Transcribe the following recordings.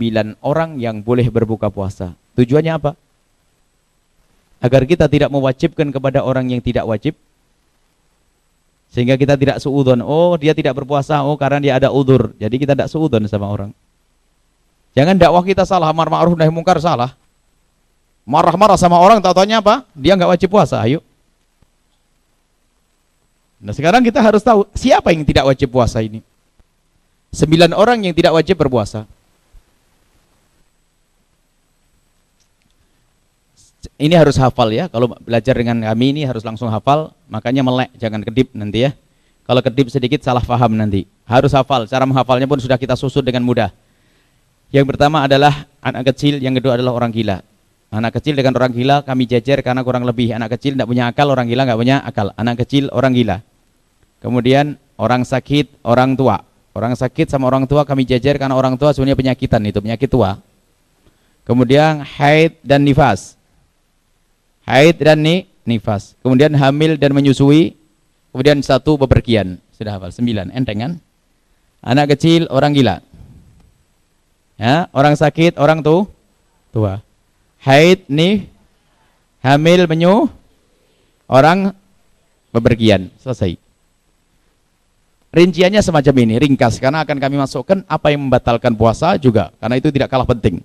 sembilan orang yang boleh berbuka puasa. Tujuannya apa? Agar kita tidak mewajibkan kepada orang yang tidak wajib. Sehingga kita tidak suudon. Oh dia tidak berpuasa. Oh karena dia ada udur. Jadi kita tidak suudon sama orang. Jangan dakwah kita salah. Amar ma'ruf nahi mungkar salah. Marah-marah sama orang. Tahu-taunya apa? Dia nggak wajib puasa. Ayo. Nah sekarang kita harus tahu siapa yang tidak wajib puasa ini. Sembilan orang yang tidak wajib berpuasa. Ini harus hafal ya. Kalau belajar dengan kami ini harus langsung hafal. Makanya melek, jangan kedip nanti ya. Kalau kedip sedikit salah paham nanti. Harus hafal. Cara menghafalnya pun sudah kita susun dengan mudah. Yang pertama adalah anak kecil, yang kedua adalah orang gila. Anak kecil dengan orang gila kami jejer karena kurang lebih anak kecil tidak punya akal, orang gila nggak punya akal. Anak kecil, orang gila. Kemudian orang sakit, orang tua. Orang sakit sama orang tua kami jejer karena orang tua sebenarnya penyakitan itu, penyakit tua. Kemudian haid dan nifas. Haid dan ni, nifas. Kemudian hamil dan menyusui. Kemudian satu bepergian. Sudah hafal, sembilan. Enteng kan? Anak kecil, orang gila. Ya, orang sakit, orang tu, tua. Haid, ni, hamil, menyu, orang bepergian. Selesai. Rinciannya semacam ini, ringkas karena akan kami masukkan apa yang membatalkan puasa juga karena itu tidak kalah penting.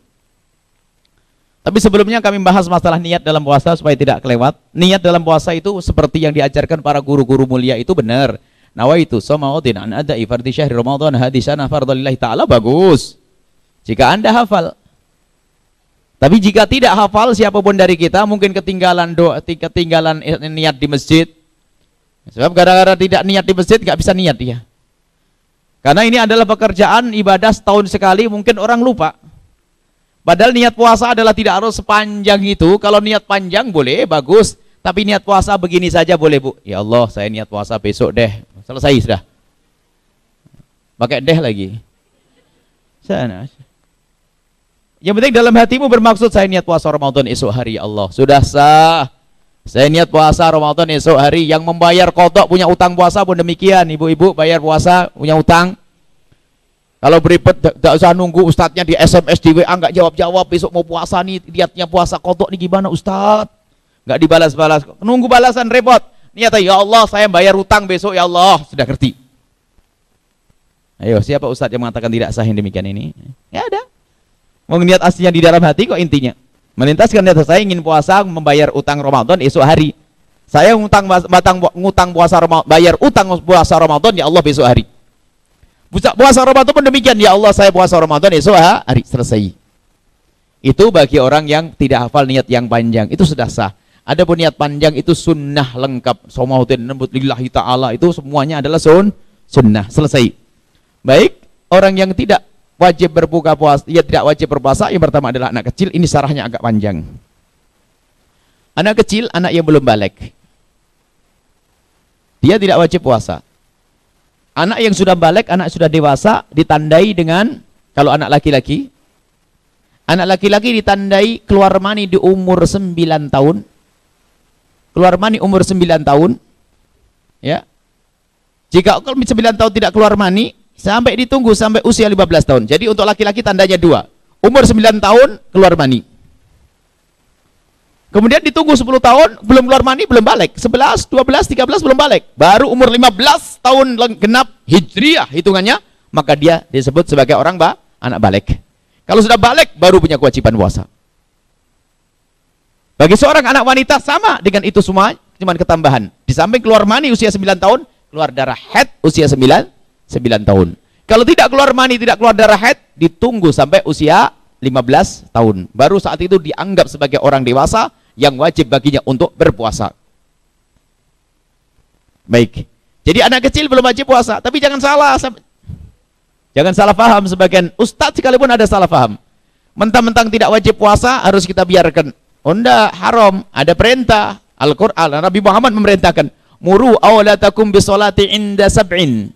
Tapi sebelumnya kami bahas masalah niat dalam puasa supaya tidak kelewat. Niat dalam puasa itu seperti yang diajarkan para guru-guru mulia itu benar. Nawaitu sama'udin an ada fardhi syahri Ramadan hadisana fardalillahi ta'ala bagus. Jika Anda hafal. Tapi jika tidak hafal siapa pun dari kita mungkin ketinggalan doa, ketinggalan niat di masjid, Sebab gara-gara tidak niat di masjid nggak bisa niat dia. Karena ini adalah pekerjaan ibadah setahun sekali mungkin orang lupa. Padahal niat puasa adalah tidak harus sepanjang itu. Kalau niat panjang boleh, bagus. Tapi niat puasa begini saja boleh bu. Ya Allah saya niat puasa besok deh. Selesai sudah. Pakai deh lagi. Sana. Yang penting dalam hatimu bermaksud saya niat puasa Ramadan esok hari ya Allah. Sudah sah. Saya niat puasa Ramadan esok hari yang membayar kodok punya utang puasa pun demikian. Ibu-ibu bayar puasa punya utang. Kalau beripet tidak usah nunggu ustadznya di SMS di WA nggak jawab-jawab besok mau puasa nih niatnya puasa kodok nih gimana ustadz? Nggak dibalas-balas. Nunggu balasan repot. Niat ya Allah saya bayar utang besok ya Allah sudah ngerti. Ayo siapa ustadz yang mengatakan tidak sah yang demikian ini? Ya ada. Mau niat aslinya di dalam hati kok intinya. Melintaskan niat saya ingin puasa membayar utang Ramadan esok hari. Saya ngutang batang ngutang puasa Ramadan, bayar utang puasa Ramadan ya Allah besok hari. Puasa, Ramadan pun demikian ya Allah saya puasa Ramadan esok hari selesai. Itu bagi orang yang tidak hafal niat yang panjang itu sudah sah. Ada pun niat panjang itu sunnah lengkap. Somautin nembut lillahi ta'ala itu semuanya adalah sun, sunnah. Selesai. Baik, orang yang tidak wajib berbuka puasa, ia tidak wajib berpuasa. Yang pertama adalah anak kecil, ini sarahnya agak panjang. Anak kecil, anak yang belum balik. Dia tidak wajib puasa. Anak yang sudah balik, anak sudah dewasa, ditandai dengan, kalau anak laki-laki, anak laki-laki ditandai keluar mani di umur 9 tahun. Keluar mani umur 9 tahun. Ya. Jika kalau 9 tahun tidak keluar mani, Sampai ditunggu sampai usia 15 tahun. Jadi untuk laki-laki tandanya dua. Umur 9 tahun keluar mani. Kemudian ditunggu 10 tahun belum keluar mani belum balik. 11, 12, 13 belum balik. Baru umur 15 tahun genap hijriah hitungannya, maka dia disebut sebagai orang ba anak balik. Kalau sudah balik baru punya kewajiban puasa. Bagi seorang anak wanita sama dengan itu semua, cuma ketambahan. Di samping keluar mani usia 9 tahun, keluar darah head usia 9 9 tahun. Kalau tidak keluar mani, tidak keluar darah haid, ditunggu sampai usia 15 tahun. Baru saat itu dianggap sebagai orang dewasa yang wajib baginya untuk berpuasa. Baik. Jadi anak kecil belum wajib puasa, tapi jangan salah. Jangan salah paham sebagian ustadz sekalipun ada salah paham. Mentang-mentang tidak wajib puasa harus kita biarkan. Onda haram, ada perintah. Al-Qur'an Nabi Muhammad memerintahkan, "Muru awlatakum bisolati inda sab'in."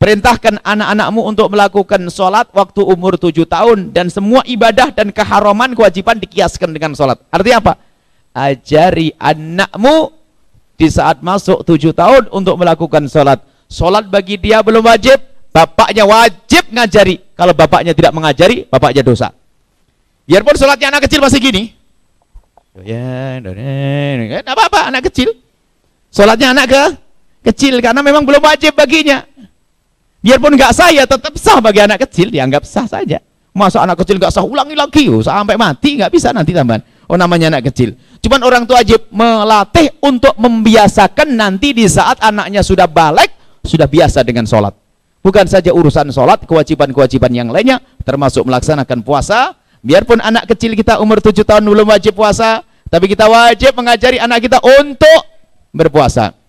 Perintahkan anak-anakmu untuk melakukan sholat waktu umur tujuh tahun dan semua ibadah dan keharaman kewajiban dikiaskan dengan sholat. Artinya apa? Ajari anakmu di saat masuk tujuh tahun untuk melakukan sholat. Sholat bagi dia belum wajib, bapaknya wajib ngajari. Kalau bapaknya tidak mengajari, bapaknya dosa. Biarpun sholatnya anak kecil masih gini. Apa-apa anak kecil. Sholatnya anak ke kecil karena memang belum wajib baginya. Biarpun nggak sah ya tetap sah bagi anak kecil dianggap sah saja. Masa anak kecil nggak sah ulangi lagi oh, sampai mati nggak bisa nanti tambahan. Oh namanya anak kecil. Cuman orang tua wajib melatih untuk membiasakan nanti di saat anaknya sudah balik sudah biasa dengan sholat. Bukan saja urusan sholat, kewajiban-kewajiban yang lainnya termasuk melaksanakan puasa. Biarpun anak kecil kita umur 7 tahun belum wajib puasa, tapi kita wajib mengajari anak kita untuk berpuasa.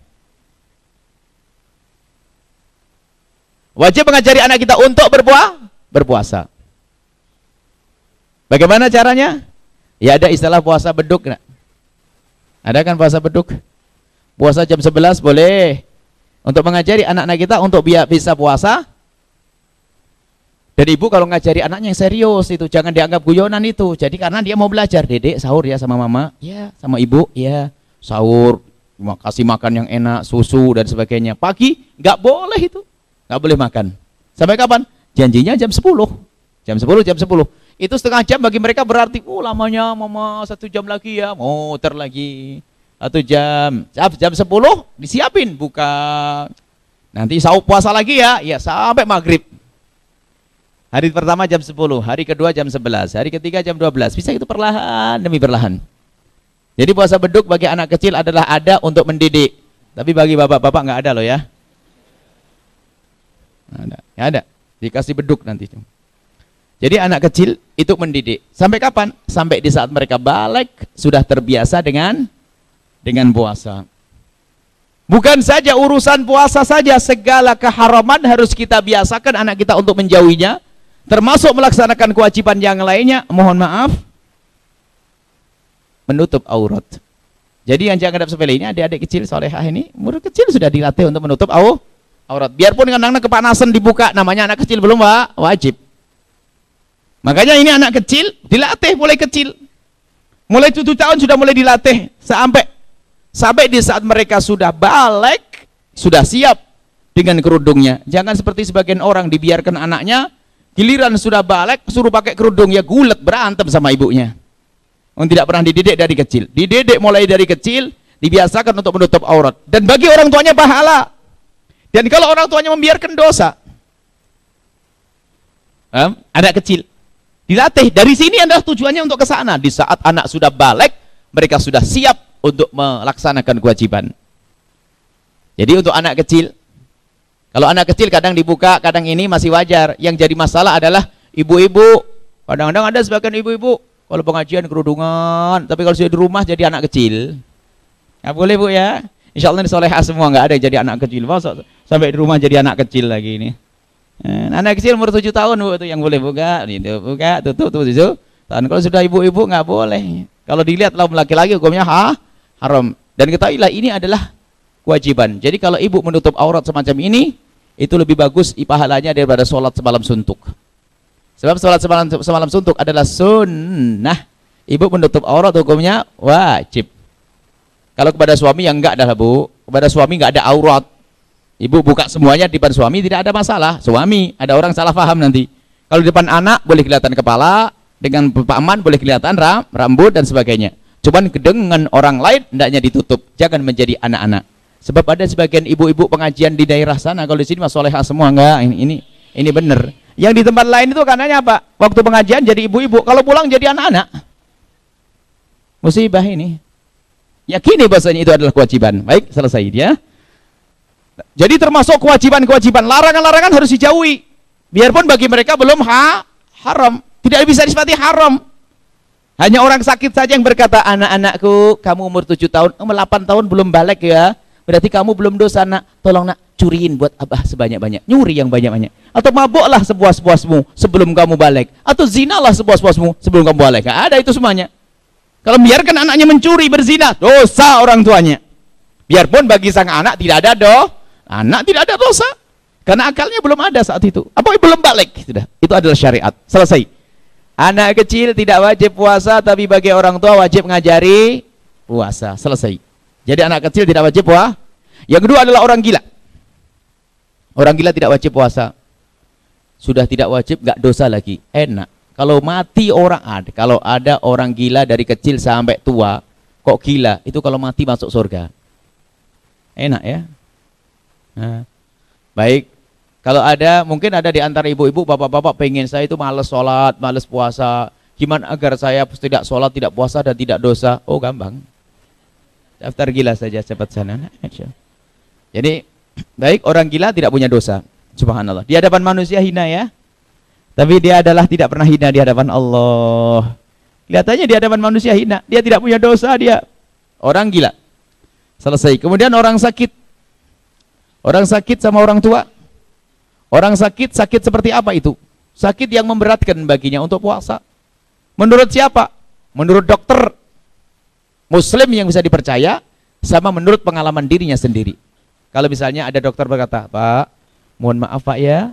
Wajib mengajari anak kita untuk berpuasa. Berpuasa. Bagaimana caranya? Ya ada istilah puasa beduk. Nak. Ada kan puasa beduk? Puasa jam 11 boleh. Untuk mengajari anak-anak kita untuk biar bisa puasa. Dan ibu kalau ngajari anaknya yang serius itu jangan dianggap guyonan itu. Jadi karena dia mau belajar, dedek sahur ya sama mama, ya sama ibu, ya sahur, kasih makan yang enak, susu dan sebagainya. Pagi nggak boleh itu nggak boleh makan. Sampai kapan? Janjinya jam 10. Jam 10, jam 10. Itu setengah jam bagi mereka berarti, oh lamanya mama satu jam lagi ya, muter lagi. Satu jam. Jam, jam 10 disiapin buka. Nanti sahur puasa lagi ya, ya sampai maghrib. Hari pertama jam 10, hari kedua jam 11, hari ketiga jam 12. Bisa itu perlahan demi perlahan. Jadi puasa beduk bagi anak kecil adalah ada untuk mendidik. Tapi bagi bapak-bapak nggak ada loh ya. Ada. Ya ada. Dikasih beduk nanti. Jadi anak kecil itu mendidik. Sampai kapan? Sampai di saat mereka balik sudah terbiasa dengan dengan puasa. Bukan saja urusan puasa saja, segala keharaman harus kita biasakan anak kita untuk menjauhinya, termasuk melaksanakan kewajiban yang lainnya. Mohon maaf, menutup aurat. Jadi yang jangan sepele ini adik-adik kecil solehah ini, umur kecil sudah dilatih untuk menutup aurat aurat. Biarpun dengan anak kepanasan dibuka, namanya anak kecil belum pak, wajib. Makanya ini anak kecil dilatih mulai kecil. Mulai tujuh tahun sudah mulai dilatih sampai sampai di saat mereka sudah balik, sudah siap dengan kerudungnya. Jangan seperti sebagian orang dibiarkan anaknya giliran sudah balik suruh pakai kerudung ya gulet berantem sama ibunya. Yang tidak pernah dididik dari kecil. Dididik mulai dari kecil, dibiasakan untuk menutup aurat. Dan bagi orang tuanya pahala. Dan kalau orang tuanya membiarkan dosa, um, anak kecil dilatih dari sini adalah tujuannya untuk ke sana. Di saat anak sudah balik, mereka sudah siap untuk melaksanakan kewajiban. Jadi untuk anak kecil, kalau anak kecil kadang dibuka, kadang ini masih wajar. Yang jadi masalah adalah ibu-ibu. Kadang-kadang ada sebagian ibu-ibu kalau pengajian kerudungan, tapi kalau sudah di rumah jadi anak kecil. Ya boleh bu ya. Insya Allah ini solehah semua, nggak ada jadi anak kecil. Masa sampai di rumah jadi anak kecil lagi ini. Eh, anak kecil umur tujuh tahun bu, itu yang boleh buka, itu buka, tutup, tutup, tutup. Dan kalau sudah ibu-ibu nggak boleh. Kalau dilihat laki-laki hukumnya ha, haram. Dan ketahuilah ini adalah kewajiban. Jadi kalau ibu menutup aurat semacam ini, itu lebih bagus pahalanya daripada sholat semalam suntuk. Sebab sholat semalam, semalam suntuk adalah sunnah. Ibu menutup aurat hukumnya wajib. Kalau kepada suami yang enggak adalah bu, kepada suami enggak ada aurat. Ibu buka semuanya di depan suami tidak ada masalah. Suami, ada orang salah paham nanti. Kalau di depan anak boleh kelihatan kepala, dengan paman boleh kelihatan ram, rambut dan sebagainya. Cuman dengan orang lain hendaknya ditutup, jangan menjadi anak-anak. Sebab ada sebagian ibu-ibu pengajian di daerah sana, kalau di sini mas semua enggak, ini ini ini benar. Yang di tempat lain itu karenanya apa? Waktu pengajian jadi ibu-ibu, kalau pulang jadi anak-anak. Musibah ini. Yakini bahasanya itu adalah kewajiban. Baik, selesai dia. Jadi termasuk kewajiban-kewajiban, larangan-larangan harus dijauhi. Biarpun bagi mereka belum ha haram, tidak bisa disepati haram. Hanya orang sakit saja yang berkata, anak-anakku, kamu umur 7 tahun, umur 8 tahun belum balik ya. Berarti kamu belum dosa nak. Tolong nak, curiin buat abah sebanyak-banyak. Nyuri yang banyak-banyak. Atau mabuklah sepuas-puasmu sebelum kamu balik. Atau zinalah sepuas-puasmu sebelum kamu balik. Ada itu semuanya. Kalau biarkan anaknya mencuri, berzina, dosa orang tuanya. Biarpun bagi sang anak tidak ada do, anak tidak ada dosa. Karena akalnya belum ada saat itu. Apa belum balik? Sudah. Itu adalah syariat. Selesai. Anak kecil tidak wajib puasa, tapi bagi orang tua wajib ngajari puasa. Selesai. Jadi anak kecil tidak wajib puasa. Yang kedua adalah orang gila. Orang gila tidak wajib puasa. sudah tidak wajib, nggak dosa lagi. Enak. Kalau mati orang ada, kalau ada orang gila dari kecil sampai tua, kok gila, itu kalau mati masuk surga. Enak ya. Nah, baik. Kalau ada, mungkin ada di antara ibu-ibu, bapak-bapak pengen saya itu males sholat, males puasa. Gimana agar saya tidak sholat, tidak puasa, dan tidak dosa? Oh gampang. Daftar gila saja cepat sana. Jadi, baik orang gila tidak punya dosa. Subhanallah. Di hadapan manusia hina ya. Tapi dia adalah tidak pernah hina di hadapan Allah. Kelihatannya di hadapan manusia hina. Dia tidak punya dosa dia. Orang gila. Selesai. Kemudian orang sakit. Orang sakit sama orang tua. Orang sakit, sakit seperti apa itu? Sakit yang memberatkan baginya untuk puasa. Menurut siapa? Menurut dokter muslim yang bisa dipercaya sama menurut pengalaman dirinya sendiri. Kalau misalnya ada dokter berkata, "Pak, mohon maaf Pak ya,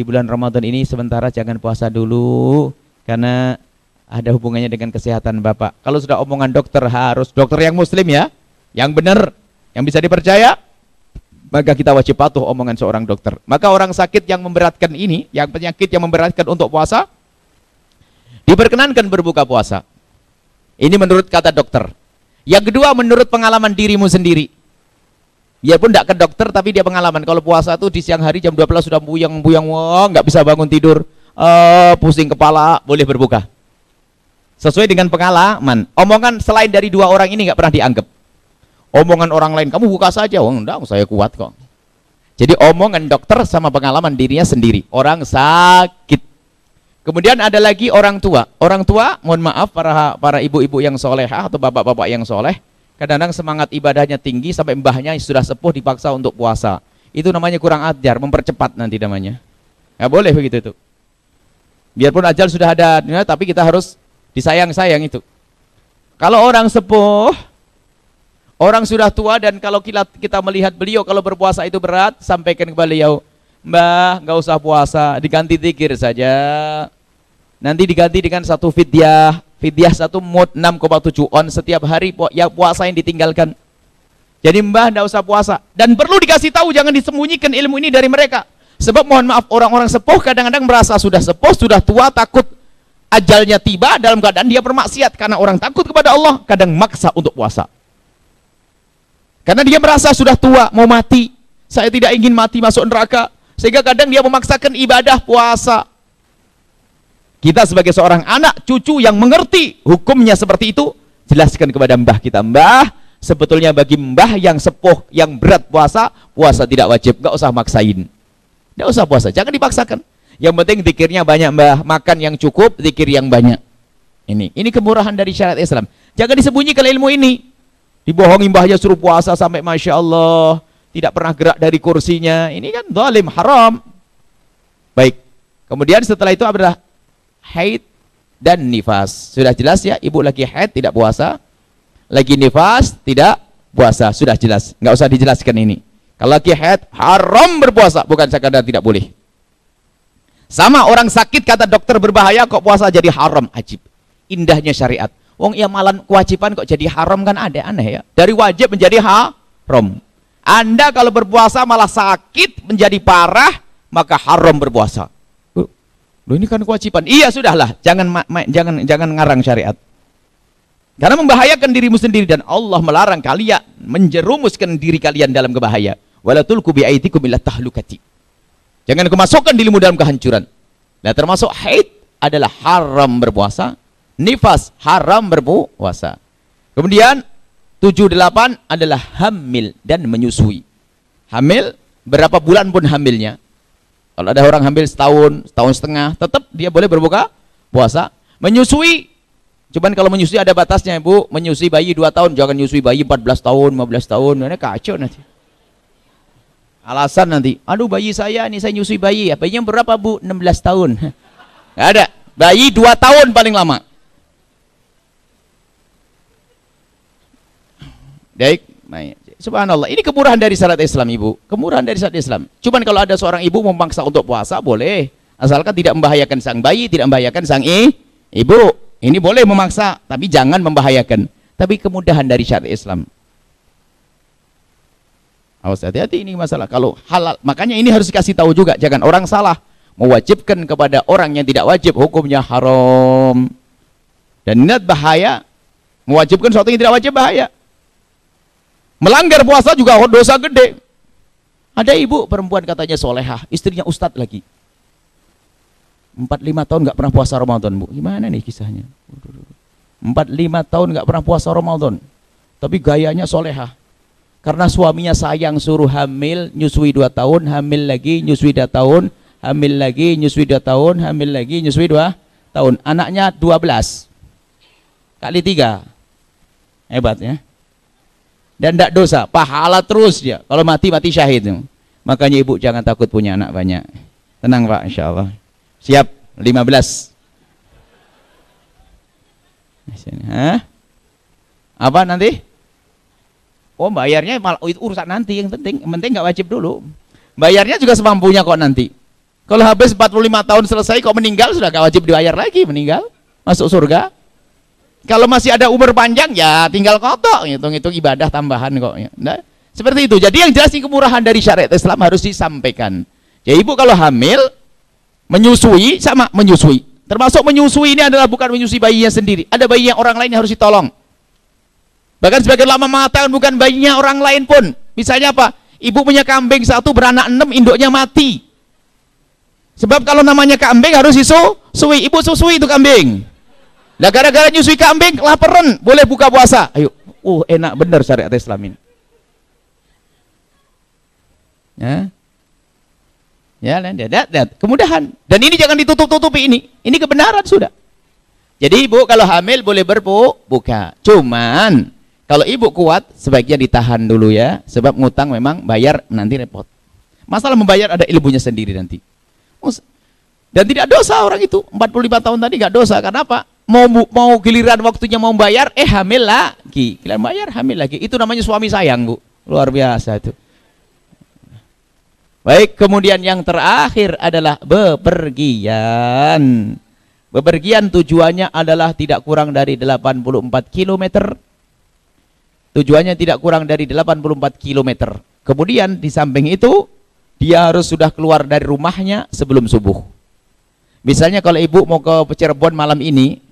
di bulan Ramadan ini sementara jangan puasa dulu karena ada hubungannya dengan kesehatan Bapak. Kalau sudah omongan dokter harus dokter yang muslim ya, yang benar, yang bisa dipercaya, maka kita wajib patuh omongan seorang dokter. Maka orang sakit yang memberatkan ini, yang penyakit yang memberatkan untuk puasa, diperkenankan berbuka puasa. Ini menurut kata dokter. Yang kedua menurut pengalaman dirimu sendiri. Dia pun tidak ke dokter tapi dia pengalaman kalau puasa tuh di siang hari jam 12 sudah buyang-buyang wah nggak bisa bangun tidur, uh, pusing kepala, boleh berbuka. Sesuai dengan pengalaman. Omongan selain dari dua orang ini nggak pernah dianggap. Omongan orang lain, kamu buka saja, oh enggak, saya kuat kok. Jadi omongan dokter sama pengalaman dirinya sendiri. Orang sakit. Kemudian ada lagi orang tua. Orang tua, mohon maaf para para ibu-ibu yang soleh atau bapak-bapak yang soleh, Kadang-kadang semangat ibadahnya tinggi sampai mbahnya sudah sepuh dipaksa untuk puasa. Itu namanya kurang ajar, mempercepat nanti namanya. Ya boleh begitu itu. Biarpun ajal sudah ada, tapi kita harus disayang-sayang itu. Kalau orang sepuh, orang sudah tua dan kalau kita, melihat beliau kalau berpuasa itu berat, sampaikan ke beliau, Mbah, nggak usah puasa, diganti zikir saja. Nanti diganti dengan satu fidyah, Fidyah satu mut 6,7 on setiap hari ya puasa yang ditinggalkan. Jadi mbah tidak usah puasa. Dan perlu dikasih tahu, jangan disembunyikan ilmu ini dari mereka. Sebab mohon maaf, orang-orang sepuh kadang-kadang merasa sudah sepuh, sudah tua, takut ajalnya tiba dalam keadaan dia bermaksiat. Karena orang takut kepada Allah, kadang maksa untuk puasa. Karena dia merasa sudah tua, mau mati. Saya tidak ingin mati masuk neraka. Sehingga kadang dia memaksakan ibadah puasa. Kita sebagai seorang anak, cucu yang mengerti hukumnya seperti itu, jelaskan kepada mbah kita, mbah, sebetulnya bagi mbah yang sepuh, yang berat puasa, puasa tidak wajib, gak usah maksain. Gak usah puasa, jangan dipaksakan. Yang penting zikirnya banyak mbah, makan yang cukup, zikir yang banyak. Ini, ini kemurahan dari syariat Islam. Jangan disembunyikan ilmu ini. Dibohongi mbahnya suruh puasa sampai Masya Allah, tidak pernah gerak dari kursinya. Ini kan zalim, haram. Baik. Kemudian setelah itu adalah haid dan nifas. Sudah jelas ya, ibu lagi haid tidak puasa, lagi nifas tidak puasa. Sudah jelas, nggak usah dijelaskan ini. Kalau lagi haid haram berpuasa, bukan sekadar tidak boleh. Sama orang sakit kata dokter berbahaya kok puasa jadi haram, ajib. Indahnya syariat. Wong ya malam kewajiban kok jadi haram kan ada aneh ya. Dari wajib menjadi haram. Anda kalau berpuasa malah sakit menjadi parah, maka haram berpuasa. Loh ini kan kewajiban. Iya sudahlah, jangan jangan jangan ngarang syariat. Karena membahayakan dirimu sendiri dan Allah melarang kalian menjerumuskan diri kalian dalam kebahaya. Wala tulku bi aitikum ila tahlukati. Jangan kemasukkan dirimu dalam kehancuran. Nah, termasuk haid adalah haram berpuasa, nifas haram berpuasa. Kemudian 78 adalah hamil dan menyusui. Hamil berapa bulan pun hamilnya kalau ada orang hamil setahun, setahun setengah, tetap dia boleh berbuka puasa. Menyusui, cuman kalau menyusui ada batasnya ibu, menyusui bayi 2 tahun, jangan menyusui bayi 14 tahun, 15 tahun, ini kacau nanti. Alasan nanti, aduh bayi saya ini saya nyusui bayi, ya bayinya berapa bu? 16 tahun. Gak ada, bayi 2 tahun paling lama. Baik, baik. Subhanallah. Ini kemurahan dari syariat Islam, Ibu. Kemurahan dari syariat Islam. Cuman kalau ada seorang ibu memaksa untuk puasa, boleh. Asalkan tidak membahayakan sang bayi, tidak membahayakan sang i, ibu. Ini boleh memaksa, tapi jangan membahayakan. Tapi kemudahan dari syariat Islam. Awas hati-hati ini masalah. Kalau halal, makanya ini harus dikasih tahu juga. Jangan orang salah mewajibkan kepada orang yang tidak wajib hukumnya haram. Dan niat bahaya mewajibkan sesuatu yang tidak wajib bahaya. Melanggar puasa juga dosa gede. Ada ibu perempuan katanya solehah, istrinya ustadz lagi. Empat lima tahun nggak pernah puasa Ramadan bu. Gimana nih kisahnya? Empat lima tahun nggak pernah puasa Ramadan. Tapi gayanya solehah. Karena suaminya sayang suruh hamil, nyusui dua tahun, hamil lagi, nyusui dua tahun, hamil lagi, nyusui dua tahun, hamil lagi, nyusui dua tahun. Anaknya dua belas kali tiga. Hebat ya. Dan tidak dosa, pahala terus dia. Kalau mati, mati syahid. Makanya ibu jangan takut punya anak banyak. Tenang pak, insya Allah. Siap, 15. Hah? Apa nanti? Oh bayarnya malah itu urusan nanti yang penting, yang penting nggak wajib dulu. Bayarnya juga semampunya kok nanti. Kalau habis 45 tahun selesai kok meninggal sudah gak wajib dibayar lagi meninggal masuk surga. Kalau masih ada umur panjang ya tinggal kotok hitung-hitung ibadah tambahan kok. Nah, seperti itu. Jadi yang jelas kemurahan dari syariat Islam harus disampaikan. Ya ibu kalau hamil menyusui sama menyusui. Termasuk menyusui ini adalah bukan menyusui bayinya sendiri. Ada bayi yang orang lain yang harus ditolong. Bahkan sebagian lama mengatakan bukan bayinya orang lain pun. Misalnya apa? Ibu punya kambing satu beranak enam, induknya mati. Sebab kalau namanya kambing harus disusui. Ibu susui itu kambing. Nah gara-gara nyusui kambing, laparan, boleh buka puasa. Ayo, uh enak benar syariat Islam ini. Ya. Ya, lihat, lihat, lihat. Kemudahan. Dan ini jangan ditutup-tutupi ini. Ini kebenaran sudah. Jadi ibu kalau hamil boleh berbuka. Cuman kalau ibu kuat, sebaiknya ditahan dulu ya, sebab ngutang memang bayar nanti repot. Masalah membayar ada ilmunya sendiri nanti. Dan tidak dosa orang itu, 45 tahun tadi nggak dosa, karena apa? Mau mau giliran waktunya mau bayar, eh hamil lagi. Giliran bayar, hamil lagi. Itu namanya suami sayang, Bu. Luar biasa itu. Baik, kemudian yang terakhir adalah bepergian. Bepergian tujuannya adalah tidak kurang dari 84 kilometer Tujuannya tidak kurang dari 84 km. Kemudian di samping itu, dia harus sudah keluar dari rumahnya sebelum subuh. Misalnya kalau ibu mau ke Cirebon malam ini,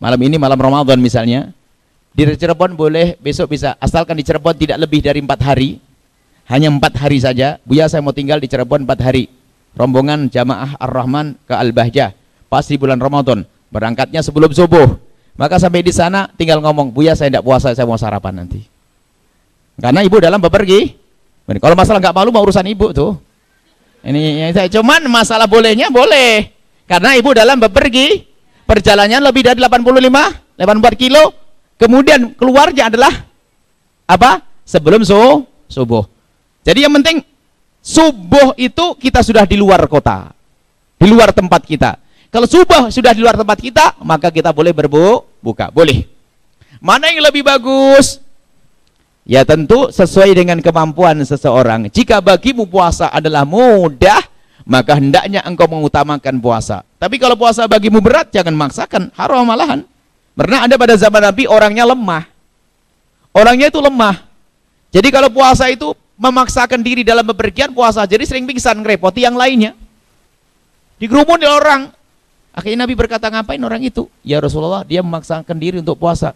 malam ini malam Ramadan misalnya, di Cirebon boleh besok bisa, asalkan di Cirebon tidak lebih dari empat hari, hanya empat hari saja. Buya saya mau tinggal di Cirebon empat hari. Rombongan jamaah Ar-Rahman ke Al-Bahjah, pas di bulan Ramadan. Berangkatnya sebelum subuh maka sampai di sana tinggal ngomong, Buya saya tidak puasa, saya mau sarapan nanti. Karena ibu dalam bepergi. Kalau masalah nggak malu mau urusan ibu tuh. Ini saya cuman masalah bolehnya boleh. Karena ibu dalam bepergi, perjalanannya lebih dari 85, 84 kilo. Kemudian keluarnya adalah apa? Sebelum su subuh. Jadi yang penting subuh itu kita sudah di luar kota. Di luar tempat kita. Kalau subuh sudah di luar tempat kita, maka kita boleh berbuka. Boleh. Mana yang lebih bagus? Ya tentu sesuai dengan kemampuan seseorang. Jika bagimu puasa adalah mudah, maka hendaknya engkau mengutamakan puasa. Tapi kalau puasa bagimu berat, jangan maksakan. Haram malahan. Karena ada pada zaman Nabi orangnya lemah. Orangnya itu lemah. Jadi kalau puasa itu memaksakan diri dalam bepergian puasa, jadi sering pingsan, ngerepoti yang lainnya. Digerumuni orang, Akhirnya Nabi berkata, ngapain orang itu? Ya Rasulullah, dia memaksakan diri untuk puasa.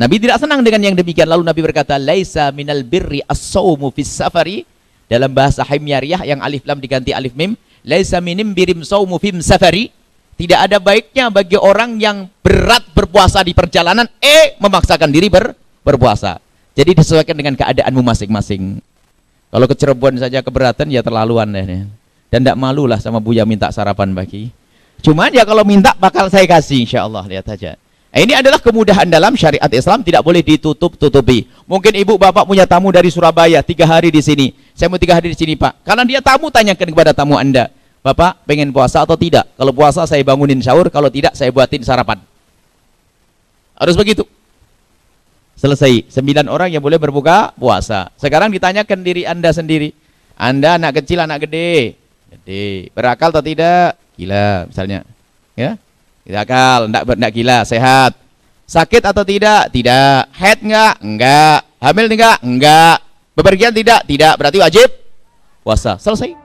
Nabi tidak senang dengan yang demikian. Lalu Nabi berkata, Laisa minal birri as-sawmu fis safari. Dalam bahasa Himyariyah yang alif lam diganti alif mim. Laisa minim birim sawmu fim safari. Tidak ada baiknya bagi orang yang berat berpuasa di perjalanan, eh memaksakan diri ber, berpuasa. Jadi disesuaikan dengan keadaanmu masing-masing. Kalau ke Cirebon saja keberatan, ya terlaluan deh dan tidak malu lah sama Buya minta sarapan bagi. Cuman ya kalau minta bakal saya kasih insya Allah lihat saja. Nah, ini adalah kemudahan dalam syariat Islam tidak boleh ditutup-tutupi. Mungkin ibu bapak punya tamu dari Surabaya tiga hari di sini. Saya mau tiga hari di sini pak. Karena dia tamu tanyakan kepada tamu anda. Bapak pengen puasa atau tidak? Kalau puasa saya bangunin sahur, kalau tidak saya buatin sarapan. Harus begitu. Selesai. Sembilan orang yang boleh berbuka puasa. Sekarang ditanyakan diri anda sendiri. Anda anak kecil, anak gede. Jadi berakal atau tidak? Gila misalnya. Ya. Tidak akal, enggak enggak gila, sehat. Sakit atau tidak? Tidak. Head enggak? Enggak. Hamil enggak? Enggak. Bepergian tidak? Tidak. Berarti wajib puasa. Selesai.